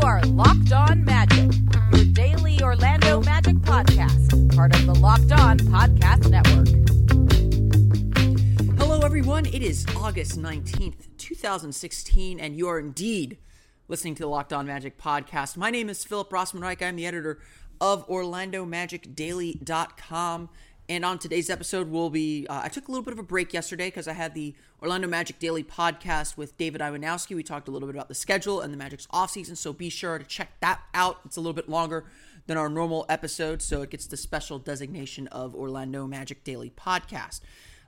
You are Locked On Magic, your daily Orlando Magic podcast, part of the Locked On Podcast Network. Hello, everyone. It is August 19th, 2016, and you are indeed listening to the Locked On Magic podcast. My name is Philip Rossman Reich. I'm the editor of OrlandoMagicDaily.com. And on today's episode, we'll be. Uh, I took a little bit of a break yesterday because I had the Orlando Magic Daily podcast with David Iwanowski. We talked a little bit about the schedule and the Magic's offseason, so be sure to check that out. It's a little bit longer than our normal episode, so it gets the special designation of Orlando Magic Daily podcast.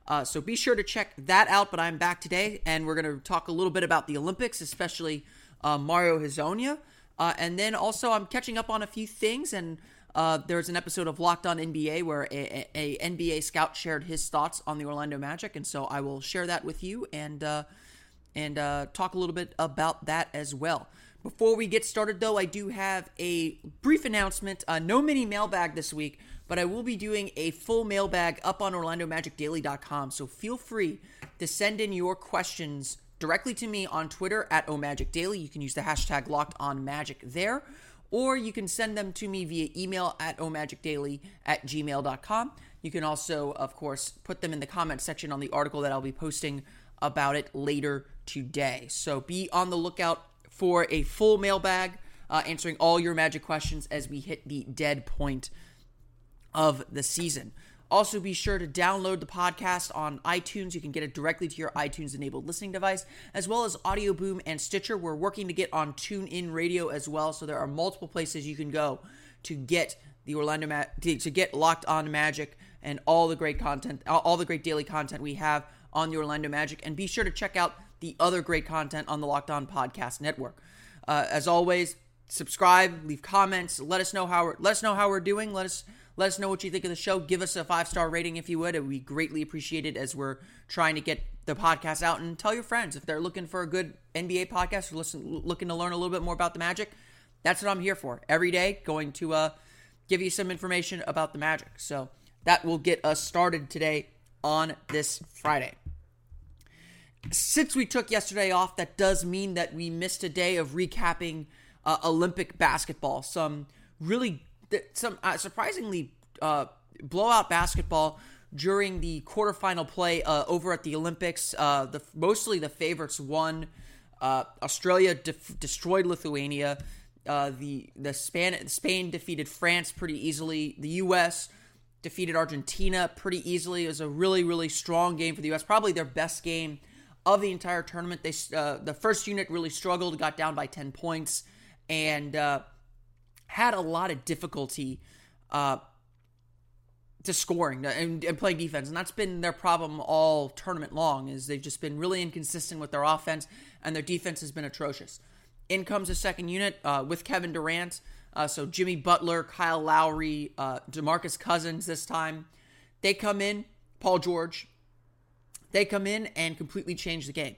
Uh, so be sure to check that out. But I'm back today, and we're going to talk a little bit about the Olympics, especially uh, Mario Hezonja. Uh, and then also, I'm catching up on a few things, and uh, there's an episode of Locked On NBA where a, a, a, NBA scout shared his thoughts on the Orlando Magic, and so I will share that with you and uh, and uh, talk a little bit about that as well. Before we get started, though, I do have a brief announcement. Uh, no mini mailbag this week, but I will be doing a full mailbag up on OrlandoMagicDaily.com. So feel free to send in your questions directly to me on Twitter at OMagicDaily. You can use the hashtag Locked On Magic there or you can send them to me via email at omagicdaily at gmail.com. You can also, of course, put them in the comment section on the article that I'll be posting about it later today. So be on the lookout for a full mailbag uh, answering all your magic questions as we hit the dead point of the season. Also, be sure to download the podcast on iTunes. You can get it directly to your iTunes enabled listening device, as well as Audio Boom and Stitcher. We're working to get on TuneIn Radio as well, so there are multiple places you can go to get the Orlando Ma- to, get locked on Magic and all the great content, all the great daily content we have on the Orlando Magic. And be sure to check out the other great content on the Locked On Podcast Network. Uh, as always, subscribe, leave comments, let us know how we're, let us know how we're doing. Let us let us know what you think of the show. Give us a five star rating if you would. It be greatly appreciated as we're trying to get the podcast out. And tell your friends if they're looking for a good NBA podcast or listen, looking to learn a little bit more about the Magic. That's what I'm here for. Every day, going to uh, give you some information about the Magic. So that will get us started today on this Friday. Since we took yesterday off, that does mean that we missed a day of recapping uh, Olympic basketball. Some really some uh, surprisingly uh, blowout basketball during the quarterfinal play uh, over at the Olympics. Uh, the mostly the favorites won. Uh, Australia def- destroyed Lithuania. Uh, the the Span- Spain defeated France pretty easily. The U.S. defeated Argentina pretty easily. It was a really really strong game for the U.S. Probably their best game of the entire tournament. They the first unit really struggled, got down by ten points, and had a lot of difficulty uh, to scoring and, and, playing defense, and that's been their problem all tournament long. Is they've just been really inconsistent with their offense, and their defense has been atrocious. In comes a second unit uh, with Kevin Durant, uh, so Jimmy Butler, Kyle Lowry, uh, Demarcus Cousins this time. They come in, Paul George. They come in and completely change the game.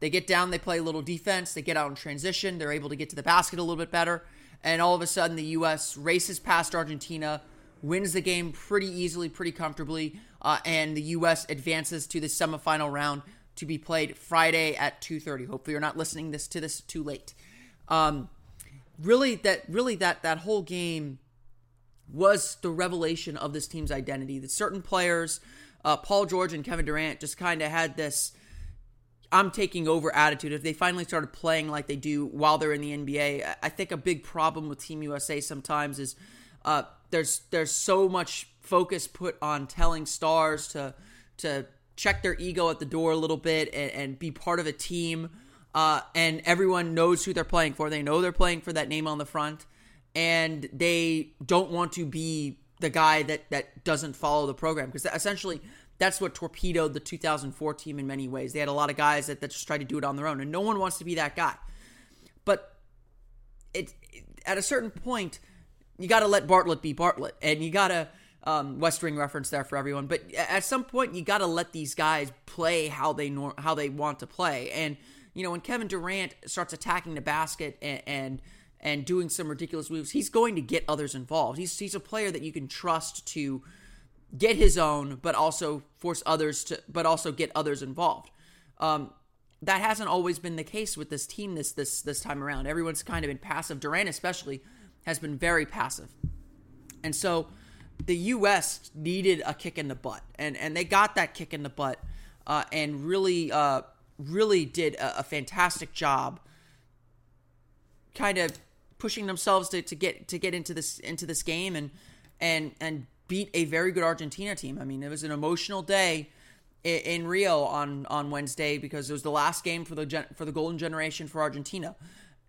They get down, they play a little defense, they get out in transition, they're able to get to the basket a little bit better and all of a sudden the U.S. races past Argentina, wins the game pretty easily, pretty comfortably, uh, and the U.S. advances to the semifinal round to be played Friday at 2:30. Hopefully, you're not listening this to this too late. Um, really, that really that that whole game was the revelation of this team's identity. That certain players, uh, Paul George and Kevin Durant, just kind of had this I'm taking over attitude. If they finally started playing like they do while they're in the NBA, I think a big problem with Team USA sometimes is uh, there's there's so much focus put on telling stars to to check their ego at the door a little bit and, and be part of a team. Uh, and everyone knows who they're playing for. They know they're playing for that name on the front, and they don't want to be the guy that that doesn't follow the program because essentially that's what torpedoed the 2004 team in many ways. They had a lot of guys that, that just tried to do it on their own, and no one wants to be that guy. But it, it at a certain point, you got to let Bartlett be Bartlett, and you got to um, West Wing reference there for everyone. But at some point, you got to let these guys play how they nor- how they want to play. And you know, when Kevin Durant starts attacking the basket and, and and doing some ridiculous moves, he's going to get others involved. He's he's a player that you can trust to get his own, but also force others to, but also get others involved. Um, that hasn't always been the case with this team this this this time around. Everyone's kind of been passive. Durant especially has been very passive, and so the U.S. needed a kick in the butt, and and they got that kick in the butt, uh, and really uh, really did a, a fantastic job, kind of pushing themselves to, to get to get into this into this game and and and beat a very good Argentina team. I mean, it was an emotional day in, in Rio on on Wednesday because it was the last game for the gen, for the golden generation for Argentina,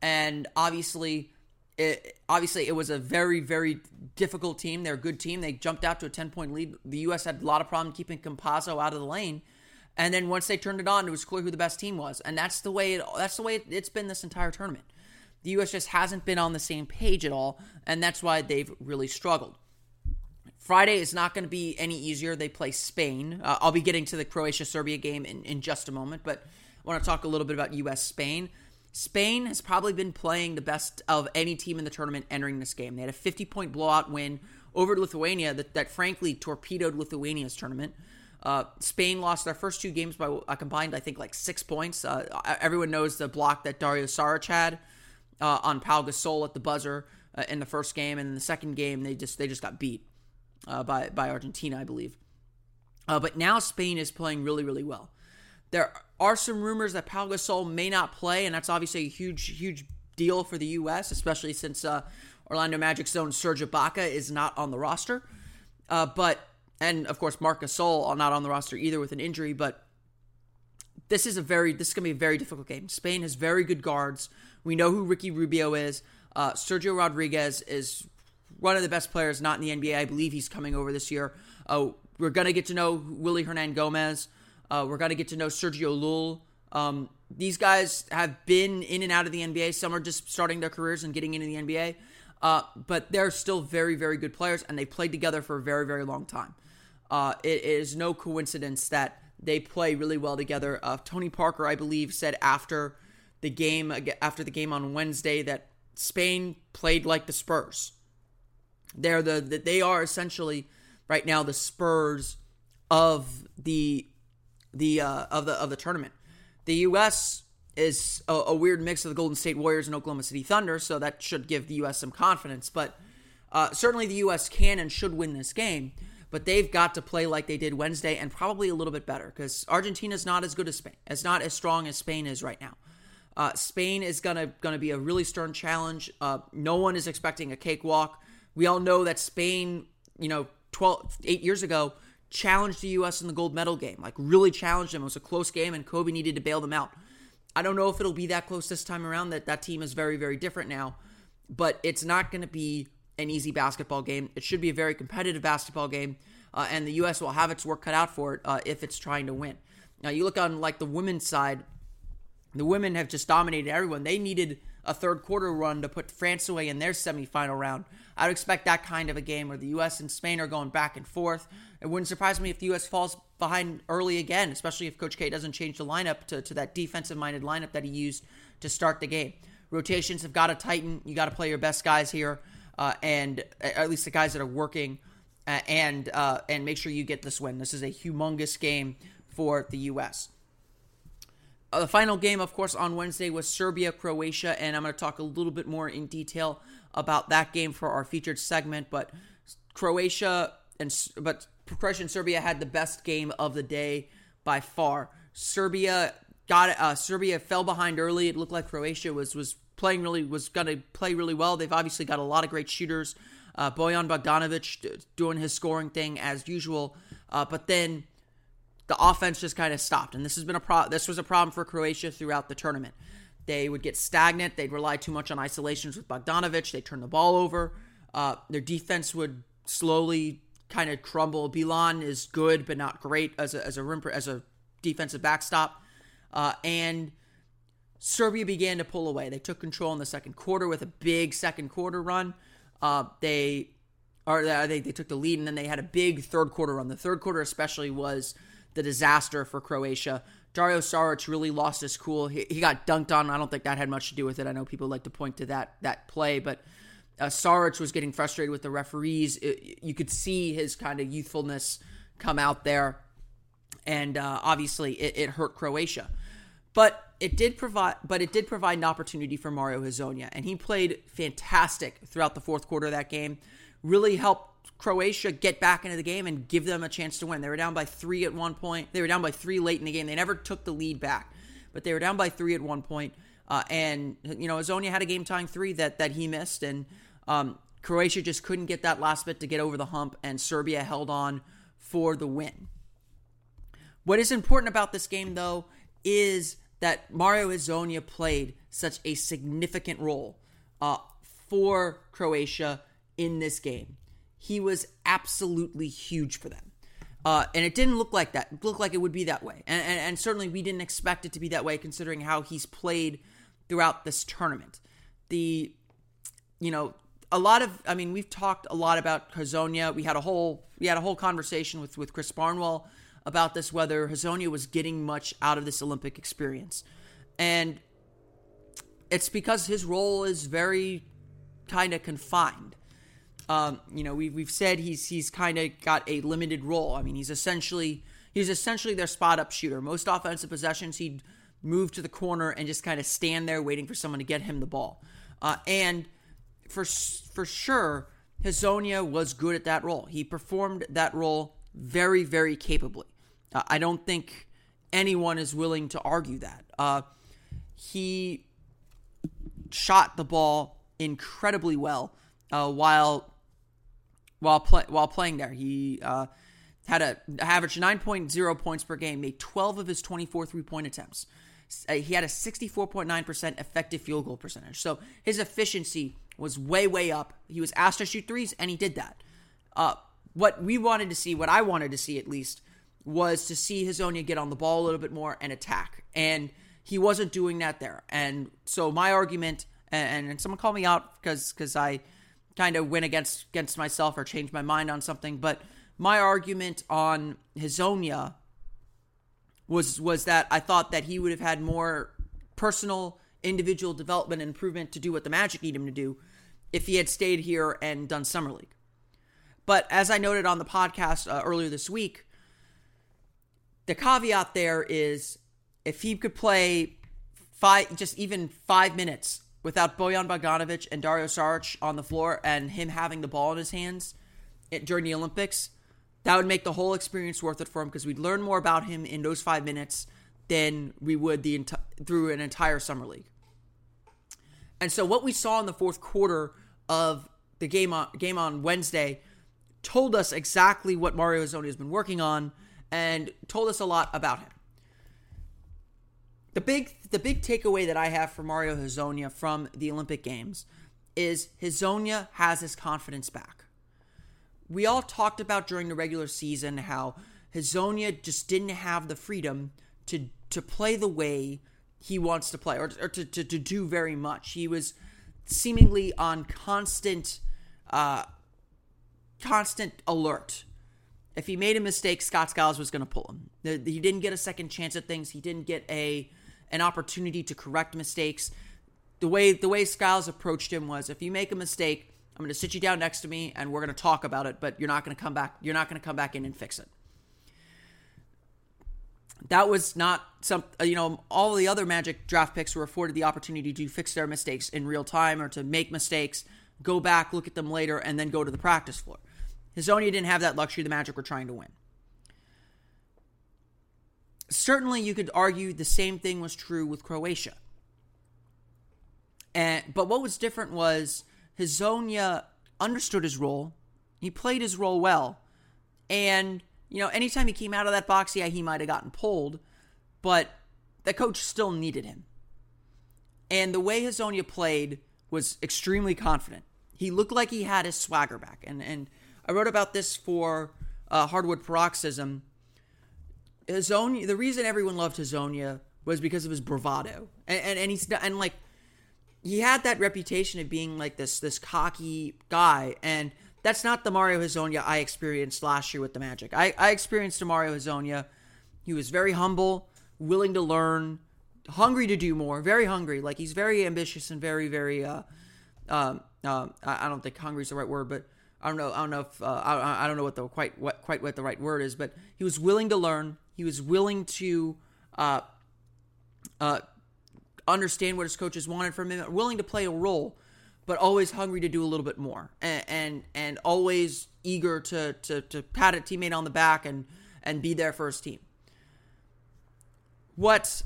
and obviously. It, obviously, it was a very, very difficult team. They're a good team. They jumped out to a 10 point lead. The U.S. had a lot of problem keeping Campazzo out of the lane. And then once they turned it on, it was clear who the best team was. And that's the way it, that's the way it's been this entire tournament. The U.S. just hasn't been on the same page at all, and that's why they've really struggled. Friday is not going to be any easier. They play Spain. Uh, I'll be getting to the Croatia Serbia game in, in just a moment, but I want to talk a little bit about U.S. Spain. Spain has probably been playing the best of any team in the tournament entering this game. They had a 50 point blowout win over Lithuania that, that frankly torpedoed Lithuania's tournament. Uh, Spain lost their first two games by a combined, I think, like six points. Uh, everyone knows the block that Dario Saric had uh, on Pau Gasol at the buzzer uh, in the first game, and in the second game they just they just got beat uh, by by Argentina, I believe. Uh, but now Spain is playing really really well. There are some rumors that Pau Gasol may not play, and that's obviously a huge, huge deal for the U.S., especially since uh, Orlando Magic's own Serge Ibaka is not on the roster. Uh, but and of course Marc Gasol not on the roster either with an injury. But this is a very this is gonna be a very difficult game. Spain has very good guards. We know who Ricky Rubio is. Uh, Sergio Rodriguez is one of the best players not in the NBA. I believe he's coming over this year. Uh, we're gonna get to know Willy Hernangomez. Uh, we're going to get to know Sergio Llull. Um, these guys have been in and out of the NBA. Some are just starting their careers and getting into the NBA. Uh, but they're still very, very good players, and they played together for a very, very long time. Uh, it is no coincidence that they play really well together. Uh, Tony Parker, I believe, said after the game after the game on Wednesday that Spain played like the Spurs. They're the, the they are essentially right now the Spurs of the the uh, of the of the tournament. The U.S. is a, a, weird mix of the Golden State Warriors and Oklahoma City Thunder, so that should give the U.S. some confidence. But uh, certainly the U.S. can and should win this game. But they've got to play like they did Wednesday and probably a little bit better because Argentina's not as good as Spain. It's not as strong as Spain is right now. Uh, Spain is gonna gonna be a really stern challenge. Uh, no one is expecting a cakewalk. We all know that Spain, you know, 12, eight years ago, challenged the U.S. in the gold medal game, like really challenged them. It was a close game, and Kobe needed to bail them out. I don't know if it'll be that close this time around. That that team is very, very different now, but it's not going to be an easy basketball game. It should be a very competitive basketball game, uh, and the U.S. will have its work cut out for it uh, if it's trying to win. Now, you look on like the women's side, the women have just dominated everyone. They needed a third quarter run to put France away in their semifinal round. I would expect that kind of a game where the U.S. and Spain are going back and forth. It wouldn't surprise me if the U.S. falls behind early again, especially if Coach K doesn't change the lineup to, to that defensive minded lineup that he used to start the game. Rotations have got to tighten. You got to play your best guys here, uh, and at least the guys that are working, uh, and uh, and make sure you get this win. This is a humongous game for the U.S. Uh, the final game, of course, on Wednesday was Serbia Croatia, and I'm going to talk a little bit more in detail about that game for our featured segment. But Croatia and but Croatia and Serbia had the best game of the day by far. Serbia got uh, Serbia fell behind early. It looked like Croatia was was playing really was going to play really well. They've obviously got a lot of great shooters. Uh, Bojan Bogdanovic doing his scoring thing as usual, uh, but then the offense just kind of stopped. And this has been a pro- this was a problem for Croatia throughout the tournament. They would get stagnant. They'd rely too much on isolations with Bogdanovic. They turn the ball over. Uh, their defense would slowly kind of crumble. Bilan is good but not great as a as a rim, as a defensive backstop, uh, and Serbia began to pull away. They took control in the second quarter with a big second quarter run. Uh, they or they they took the lead and then they had a big third quarter run. The third quarter especially was the disaster for Croatia. Dario Saric really lost his cool. He, he got dunked on. I don't think that had much to do with it. I know people like to point to that that play, but uh, Saric was getting frustrated with the referees. It, you could see his kind of youthfulness come out there, and uh, obviously it, it, hurt Croatia. But it did provide, but it did provide an opportunity for Mario Hezonja, and he played fantastic throughout the fourth quarter of that game. Really helped Croatia get back into the game and give them a chance to win. They were down by three at one point. They were down by three late in the game. They never took the lead back, but they were down by three at one point. Uh, and you know, Hezonja had a game tying three that that he missed, and um, Croatia just couldn't get that last bit to get over the hump, and Serbia held on for the win. What is important about this game, though, is that Mario Hezonja played such a significant role uh, for Croatia in this game. He was absolutely huge for them. Uh, and it didn't look like that. It looked like it would be that way. And, and, and certainly we didn't expect it to be that way considering how he's played throughout this tournament. The, you know, a lot of I mean we've talked a lot about Hezonja. We had a whole we had a whole conversation with with Chris Barnwell about this whether Hezonja was getting much out of this Olympic experience. And it's because his role is very kind of confined. Um, you know, we've we've said he's he's kind of got a limited role. I mean, he's essentially he's essentially their spot up shooter. Most offensive possessions, he'd move to the corner and just kind of stand there waiting for someone to get him the ball. Uh, and for for sure, Hezonja was good at that role. He performed that role very, very capably. Uh, I don't think anyone is willing to argue that. Uh, he shot the ball incredibly well uh, while while play, while playing there. He uh, had a average 9.0 points per game, made 12 of his 24 three point attempts. Uh, he had a 64.9% effective field goal percentage. So his efficiency was way, way up. He was asked to shoot threes, and he did that. Uh, what we wanted to see, what I wanted to see at least, was to see Hezonja get on the ball a little bit more and attack. And he wasn't doing that there. And so my argument, and, and someone called me out because because I kind of went against against myself or changed my mind on something, but my argument on Hezonja was was that I thought that he would have had more personal individual development and improvement to do what the Magic need him to do if he had stayed here and done Summer League. But as I noted on the podcast uh, earlier this week, the caveat there is if he could play five, just even five minutes without Bojan Bogdanovic and Dario Saric on the floor and him having the ball in his hands during the Olympics, that would make the whole experience worth it for him because we'd learn more about him in those five minutes than we would the enti- through an entire summer league. And so what we saw in the fourth quarter of the game on game on Wednesday told us exactly what Mario Hezonja has been working on and told us a lot about him. The big the big takeaway that I have for Mario Hezonja from the Olympic Games is Hezonja has his confidence back. We all talked about during the regular season how Hezonja just didn't have the freedom to to play the way he wants to play or, or to, to, to do very much. He was seemingly on constant uh, constant alert. If he made a mistake, Scott Skiles was going to pull him. He didn't get a second chance at things. He didn't get a an opportunity to correct mistakes. The way the way Skiles approached him was, if you make a mistake, I'm going to sit you down next to me and we're going to talk about it. But you're not going to come back. You're not going to come back in and fix it that was not some you know all the other magic draft picks were afforded the opportunity to fix their mistakes in real time or to make mistakes go back look at them later and then go to the practice floor Hezonja didn't have that luxury the magic were trying to win certainly you could argue the same thing was true with croatia and but what was different was Hezonja understood his role he played his role well and you know, anytime he came out of that box, yeah, he might have gotten pulled, but the coach still needed him. And the way Hezonja played was extremely confident. He looked like he had his swagger back. And and I wrote about this for uh, Hardwood Paroxysm. Hezonja, the reason everyone loved Hezonja was because of his bravado, and, and and he's and like he had that reputation of being like this this cocky guy, and that's not the Mario Hezonja I experienced last year with the Magic. I, I experienced a Mario Hezonja. He was very humble, willing to learn, hungry to do more, very hungry. Like he's very ambitious and very very. Uh, um, I, I don't think hungry is the right word, but I don't know. I don't know if uh, I, I don't know what the quite what quite what the right word is, but he was willing to learn. He was willing to uh, uh, understand what his coaches wanted from him, willing to play a role, but always hungry to do a little bit more, and and, and always eager to, to to pat a teammate on the back and and be there for his team. What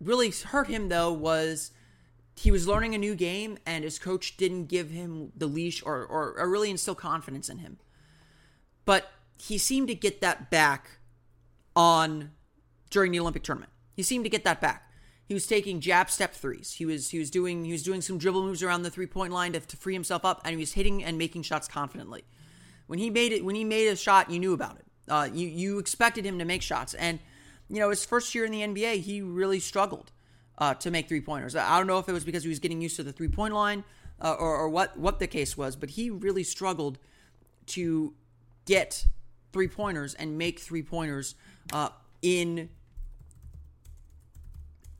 really hurt him though was he was learning a new game and his coach didn't give him the leash or, or, or really instill confidence in him. But he seemed to get that back on during the Olympic tournament. He seemed to get that back. He was taking jab step threes. He was he was doing he was doing some dribble moves around the three point line to, to free himself up, and he was hitting and making shots confidently. When he made it, when he made a shot, you knew about it. Uh, you you expected him to make shots, and you know his first year in the NBA, he really struggled uh, to make three pointers. I don't know if it was because he was getting used to the three point line uh, or, or what what the case was, but he really struggled to get three pointers and make three pointers uh, in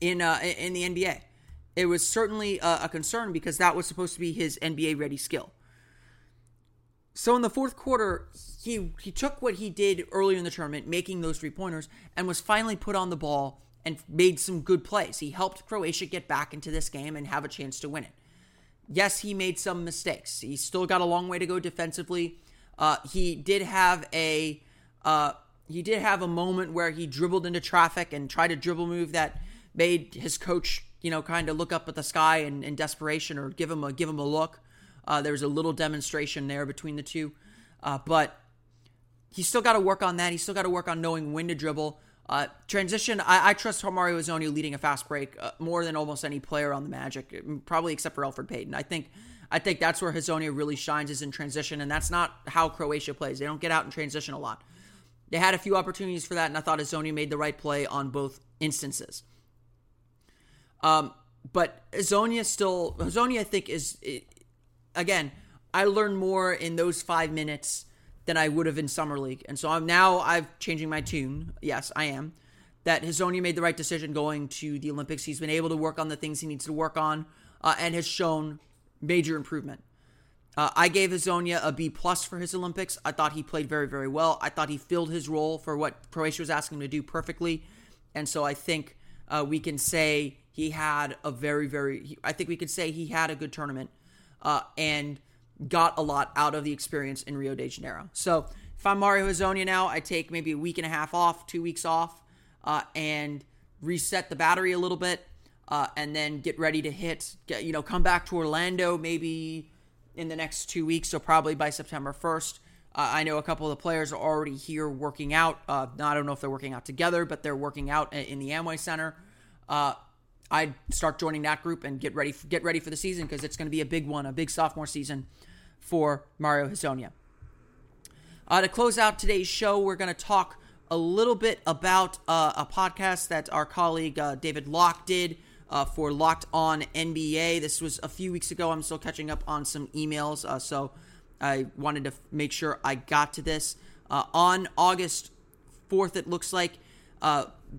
in uh, in the NBA. It was certainly a, a concern because that was supposed to be his NBA ready skill. So in the fourth quarter, he he took what he did earlier in the tournament, making those three pointers, and was finally put on the ball and made some good plays. He helped Croatia get back into this game and have a chance to win it. Yes, he made some mistakes. He still got a long way to go defensively. Uh, he did have a uh, he did have a moment where he dribbled into traffic and tried a dribble move that made his coach, you know, kind of look up at the sky in, in desperation or give him a give him a look. Uh, there was a little demonstration there between the two, uh, but he's still got to work on that. He's still got to work on knowing when to dribble. Uh, transition, I, I trust Mario Hezonja leading a fast break uh, more than almost any player on the Magic, probably except for Elfrid Payton. I think, I think that's where Hezonja really shines is in transition, and that's not how Croatia plays. They don't get out in transition a lot. They had a few opportunities for that, and I thought Hezonja made the right play on both instances. Um, but Hezonja still, Hezonja I think is, it, again, I learned more in those five minutes than I would have in summer league, and so I'm now I'm changing my tune. Yes, I am. That Hezonja made the right decision going to the Olympics. He's been able to work on the things he needs to work on, uh, and has shown major improvement. Uh, I gave Hezonja a B plus for his Olympics. I thought he played very, very well. I thought he filled his role for what Croatia was asking him to do perfectly, and so I think uh, we can say he had a very, very. I think we could say he had a good tournament, uh, and got a lot out of the experience in Rio de Janeiro. So if I'm Mario Hezonja now, I take maybe a week and a half off, two weeks off, uh, and reset the battery a little bit, uh, and then get ready to hit. Get, you know, come back to Orlando maybe in the next two weeks, so probably by September 1st. Uh, I know a couple of the players are already here working out. Uh, I don't know if they're working out together, but they're working out in the Amway Center. Uh, I'd start joining that group and get ready get ready for the season because it's going to be a big one, a big sophomore season for Mario Hezonja. Uh, to close out today's show, we're going to talk a little bit about uh, a podcast that our colleague uh, David Locke did uh, for Locked On NBA. This was a few weeks ago. I'm still catching up on some emails, uh, so I wanted to make sure I got to this. Uh, on August 4th, it looks like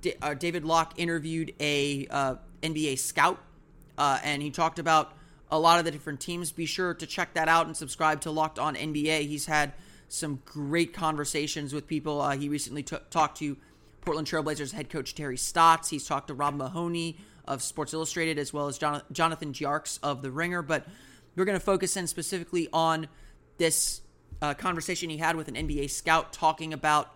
D- David Locke interviewed a NBA scout, and he talked about a lot of the different teams. Be sure to check that out and subscribe to Locked On NBA. He's had some great conversations with people. Uh, he recently t- talked to Portland Trailblazers head coach Terry Stotts. He's talked to Rob Mahoney of Sports Illustrated as well as Jonathan Tjarks of The Ringer. But we're going to focus in specifically on this uh, conversation he had with an NBA scout talking about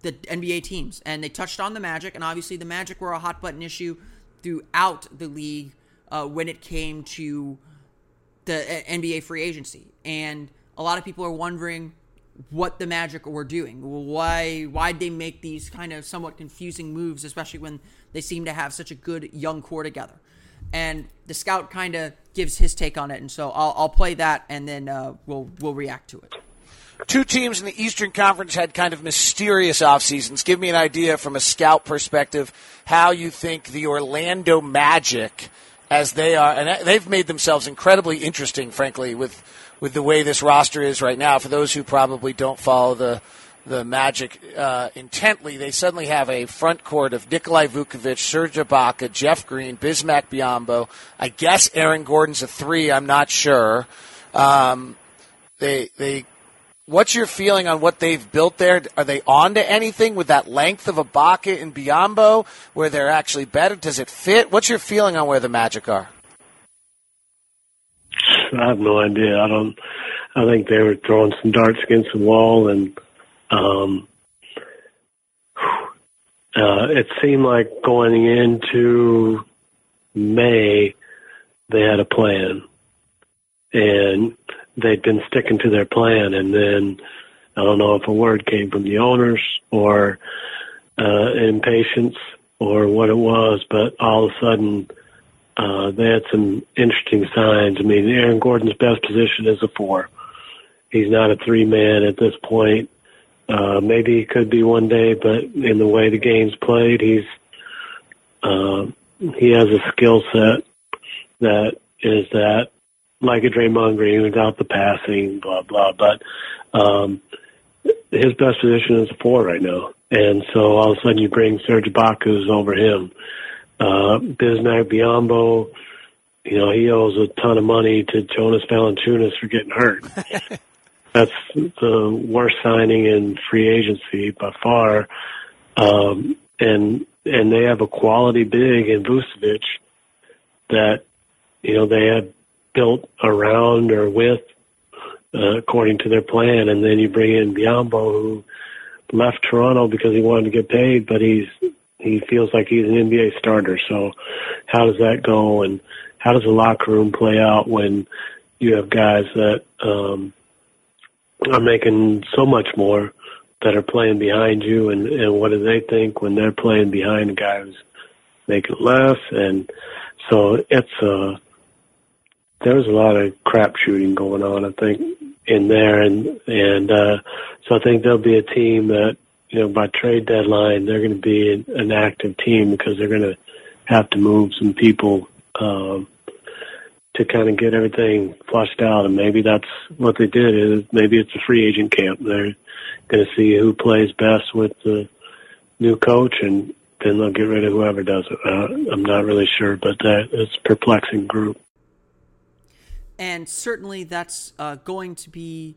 the NBA teams. And they touched on the Magic, and obviously the Magic were a hot button issue throughout the league uh, when it came to the NBA free agency. And a lot of people are wondering what the Magic were doing. Why why'd they make these kind of somewhat confusing moves, especially when they seem to have such a good young core together. and the scout kind of gives his take on it. And so I'll, I'll play that, and then uh, we'll we'll react to it. Two teams in the Eastern Conference had kind of mysterious off seasons. Give me an idea from a scout perspective how you think the Orlando Magic, as they are, and they've made themselves incredibly interesting, frankly, with with the way this roster is right now. For those who probably don't follow the the Magic uh, intently, they suddenly have a front court of Nikolai Vucevic, Serge Ibaka, Jeff Green, Bismack Biyombo. I guess Aaron Gordon's a three. I'm not sure. Um, they they. What's your feeling on what they've built there? Are they on to anything with that length of Ibaka and Biyombo, where they're actually better? Does it fit? What's your feeling on where the Magic are? I have no idea. I don't. I think they were throwing some darts against the wall, and um, uh, it seemed like going into May, they had a plan, and they'd been sticking to their plan. And then I don't know if a word came from the owners or uh, impatience or what it was, but all of a sudden uh, they had some interesting signs. I mean, Aaron Gordon's best position is a four. He's not a three man at this point. Uh, maybe he could be one day, but in the way the game's played, he's uh, he has a skill set that is that like a Draymond Green without the passing, blah blah. But um, his best position is four right now, and so all of a sudden you bring Serge Ibaka over him. Uh, Bismack Biyombo, you know, he owes a ton of money to Jonas Valanciunas for getting hurt. that's the worst signing in free agency by far. Um, and and they have a quality big in Vucevic that you know they had built around or with uh, according to their plan. And then you bring in Biyombo, who left Toronto because he wanted to get paid, but he's he feels like he's an NBA starter. So how does that go? And how does the locker room play out when you have guys that um, are making so much more that are playing behind you and, and what do they think when they're playing behind a guy who's making less and so it's uh there's a lot of crap shooting going on I think in there. And and uh so I think there'll be a team that you know by trade deadline they're going to be an, an active team because they're going to have to move some people um to kind of get everything flushed out. And maybe that's what they did. Is maybe it's a free agent camp. They're going to see who plays best with the new coach, and then they'll get rid of whoever does it. Uh, I'm not really sure, but that it's a perplexing group. And certainly, that's uh, going to be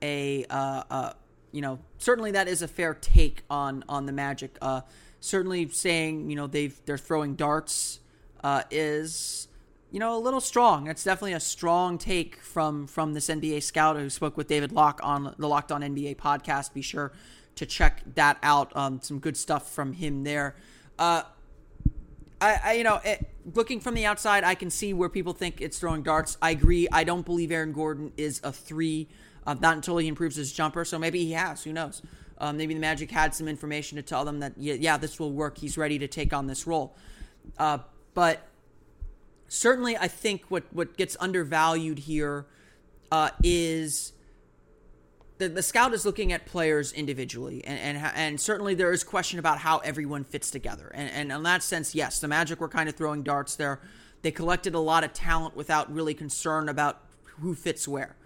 a uh, uh you know certainly that is a fair take on on the Magic. Uh, certainly, saying you know they've they're throwing darts uh, is you know, a little strong. That's definitely a strong take from from this NBA scout who spoke with David Locke on the Locked On NBA podcast. Be sure to check that out. Um, some good stuff from him there. Uh, I, I, you know, it, looking from the outside, I can see where people think it's throwing darts. I agree. I don't believe Aaron Gordon is a three. Uh, not until he improves his jumper. So maybe he has. Who knows? Uh, maybe the Magic had some information to tell them that yeah, yeah, this will work. He's ready to take on this role. Uh, but certainly, I think what what gets undervalued here uh, is the, the scout is looking at players individually, and, and and certainly there is question about how everyone fits together. And, and in that sense, yes, the Magic were kind of throwing darts there. They collected a lot of talent without really concern about who fits where.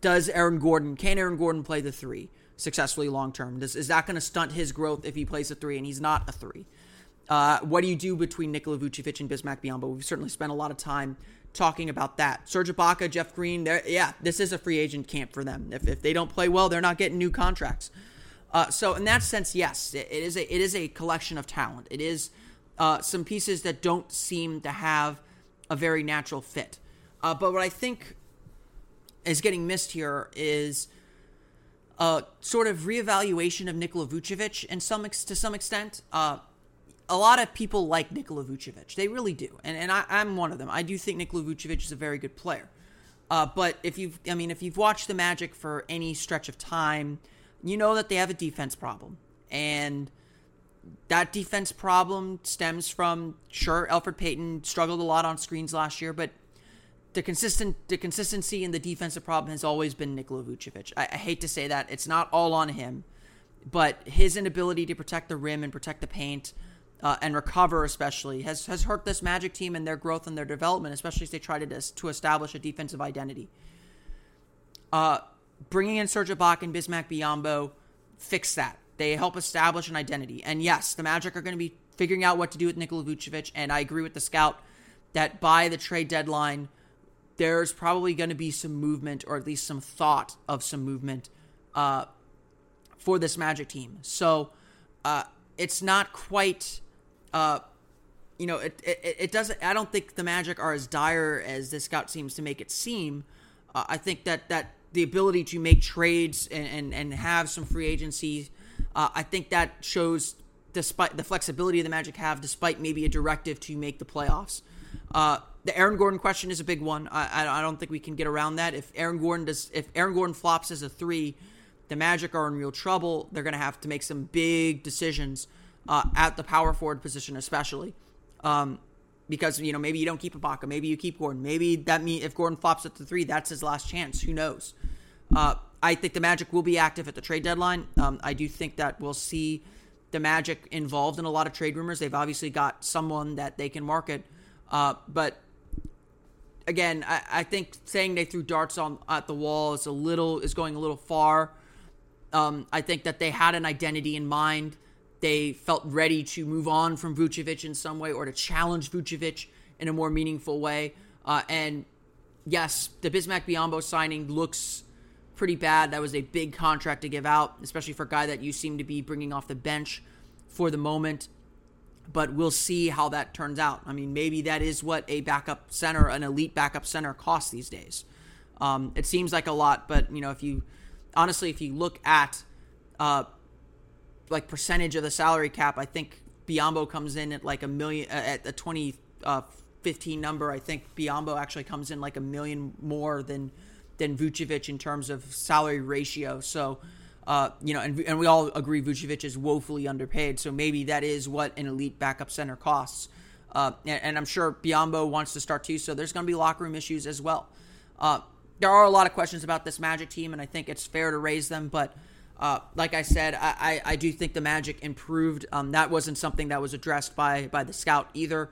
Does Aaron Gordon? Can Aaron Gordon play the three successfully long term? Is that going to stunt his growth if he plays a three and he's not a three? Uh, what do you do between Nikola Vucevic and Bismack Biyombo? We've certainly spent a lot of time talking about that. Serge Ibaka, Jeff Green, yeah, this is a free agent camp for them. If, if they don't play well, they're not getting new contracts. Uh, so in that sense, yes, it, it is a it is a collection of talent. It is uh, some pieces that don't seem to have a very natural fit. Uh, but what I think is getting missed here is a sort of reevaluation of Nikola Vucevic in some to some extent. Uh, a lot of people like Nikola Vucevic. They really do. And, and I, am one of them. I do think Nikola Vucevic is a very good player. Uh, but if you've, I mean, if you've watched the Magic for any stretch of time, you know that they have a defense problem. And that defense problem stems from sure Elfrid Payton struggled a lot on screens last year, but the consistent the consistency in the defensive problem has always been Nikola Vucevic. I, I hate to say that it's not all on him, but his inability to protect the rim and protect the paint uh, and recover, especially, has has hurt this Magic team and their growth and their development, especially as they try to to establish a defensive identity. Uh, bringing in Serge Ibaka and Bismack Biyombo fix that. They help establish an identity. And yes, the Magic are going to be figuring out what to do with Nikola Vucevic. And I agree with the scout that by the trade deadline, there's probably going to be some movement, or at least some thought of some movement uh, for this Magic team. So uh, it's not quite. Uh, you know, it, it, it doesn't. I don't think the Magic are as dire as this scout seems to make it seem. Uh, I think that that the ability to make trades and, and, and have some free agency, uh, I think that shows despite the flexibility the Magic have, despite maybe a directive to make the playoffs. Uh, the Aaron Gordon question is a big one. I, I don't think we can get around that. If Aaron Gordon does, if Aaron Gordon flops as a three, the Magic are in real trouble. They're going to have to make some big decisions uh, at the power forward position, especially. Um, because you know maybe you don't keep Ibaka, maybe you keep Gordon, maybe that mean if Gordon flops at the three, that's his last chance. Who knows? Uh, I think the Magic will be active at the trade deadline. Um, I do think that we'll see the Magic involved in a lot of trade rumors. They've obviously got someone that they can market, uh, but again, I, I, think saying they threw darts on at the wall is a little is going a little far. Um, I think that they had an identity in mind they felt ready to move on from Vucevic in some way or to challenge Vucevic in a more meaningful way. Uh, and yes, the Bismack Biyombo signing looks pretty bad. That was a big contract to give out, especially for a guy that you seem to be bringing off the bench for the moment. But we'll see how that turns out. I mean, maybe that is what a backup center, an elite backup center, costs these days. Um, it seems like a lot, but you know, if you honestly, if you look at uh, like percentage of the salary cap, I think Biyombo comes in at like a million uh, at the 2015 uh, number. I think Biyombo actually comes in like a million more than than Vucevic in terms of salary ratio. So, uh, you know, and, and we all agree Vucevic is woefully underpaid. So maybe that is what an elite backup center costs. Uh, and, and, I'm sure Biyombo wants to start too. So there's going to be locker room issues as well. Uh, there are a lot of questions about this Magic team, and I think it's fair to raise them. But uh, like I said, I, I, I, do think the Magic improved. Um, that wasn't something that was addressed by by the scout either.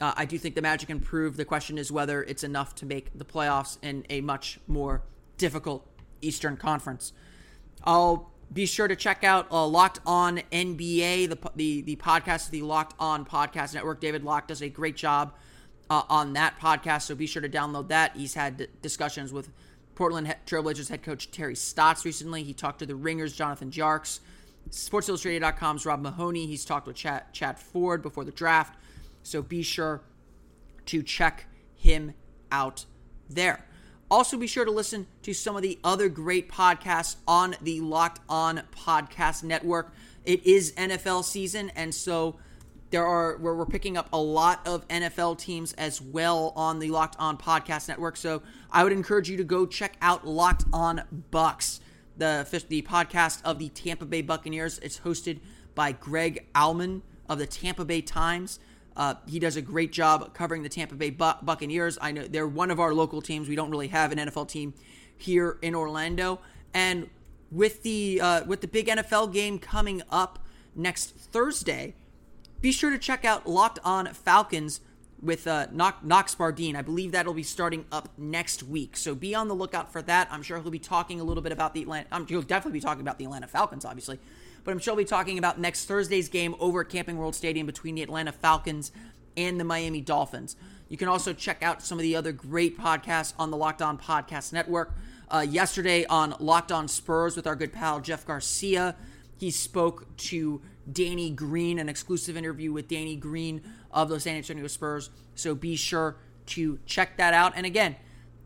Uh, I do think the Magic improved. The question is whether it's enough to make the playoffs in a much more difficult Eastern Conference. I'll be sure to check out uh, Locked On NBA, the, the the podcast, the Locked On Podcast Network. David Locke does a great job uh, on that podcast, so be sure to download that. He's had discussions with Portland Trailblazers head coach Terry Stotts recently. He talked to the Ringers, Jonathan Tjarks. SportsIllustrated.com's Rob Mahoney. He's talked with Chad, Chad Ford before the draft. So be sure to check him out there. Also, be sure to listen to some of the other great podcasts on the Locked On Podcast Network. It is NFL season, and so there are where we're picking up a lot of NFL teams as well on the Locked On Podcast Network. So I would encourage you to go check out Locked On Bucks, the the podcast of the Tampa Bay Buccaneers. It's hosted by Greg Auman of the Tampa Bay Times. Uh, he does a great job covering the Tampa Bay Buccaneers. I know they're one of our local teams. We don't really have an NFL team here in Orlando, and with the uh, with the big NFL game coming up next Thursday be sure to check out Locked On Falcons with uh, Knox Bardeen. I believe that'll be starting up next week. So be on the lookout for that. I'm sure he'll be talking a little bit about the Atlanta. Um, he'll definitely be talking about the Atlanta Falcons, obviously. But I'm sure he'll be talking about next Thursday's game over at Camping World Stadium between the Atlanta Falcons and the Miami Dolphins. You can also check out some of the other great podcasts on the Locked On Podcast Network. Uh, yesterday on Locked On Spurs with our good pal Jeff Garcia, he spoke to Danny Green, an exclusive interview with Danny Green of the San Antonio Spurs. So be sure to check that out. And again,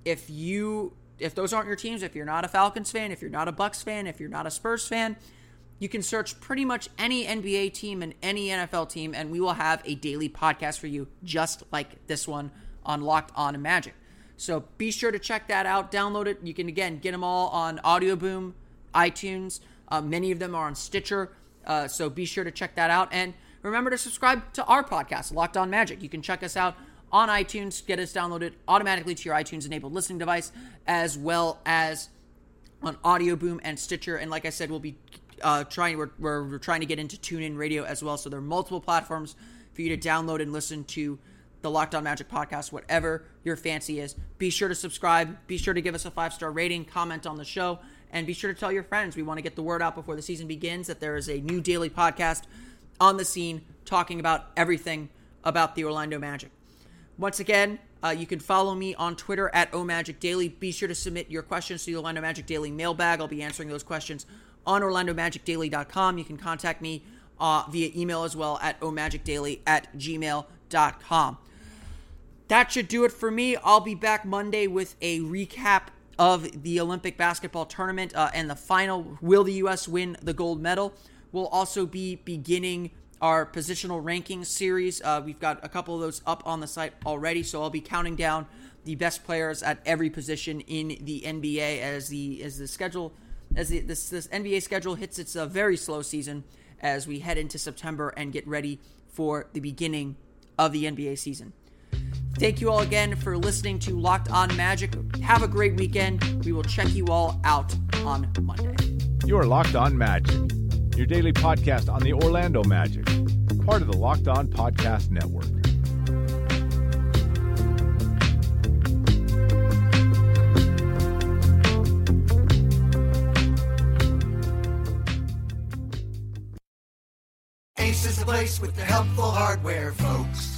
if you if those aren't your teams, if you're not a Falcons fan, if you're not a Bucks fan, if you're not a Spurs fan, you can search pretty much any NBA team and any NFL team, and we will have a daily podcast for you just like this one on Locked On Magic. So be sure to check that out. Download it. You can again get them all on Audio Boom, iTunes. Uh, many of them are on Stitcher. Uh, so be sure to check that out. And remember to subscribe to our podcast, Locked On Magic. You can check us out on iTunes, get us downloaded automatically to your iTunes enabled listening device, as well as on Audio Boom and Stitcher. And like I said, we'll be uh, trying we're, we're, we're trying to get into TuneIn Radio as well. So there are multiple platforms for you to download and listen to the Locked On Magic podcast, whatever your fancy is. Be sure to subscribe. Be sure to give us a five star rating, comment on the show, and be sure to tell your friends. We want to get the word out before the season begins that there is a new daily podcast on the scene talking about everything about the Orlando Magic. Once again, uh, you can follow me on Twitter at OMagicDaily. Be sure to submit your questions to the Orlando Magic Daily mailbag. I'll be answering those questions on OrlandoMagicDaily.com. You can contact me uh, via email as well at omagicdaily at gmail.com. That should do it for me. I'll be back Monday with a recap of the Olympic basketball tournament uh, and the final. Will the U.S. win the gold medal? We'll also be beginning our positional rankings series. Uh, we've got a couple of those up on the site already, so I'll be counting down the best players at every position in the NBA as the as the schedule as the, this this NBA schedule hits its uh, very slow season as we head into September and get ready for the beginning of the NBA season. Thank you all again for listening to Locked On Magic. Have a great weekend. We will check you all out on Monday. You are Locked On Magic, your daily podcast on the Orlando Magic, part of the Locked On Podcast Network. Ace is the place with the helpful hardware, folks.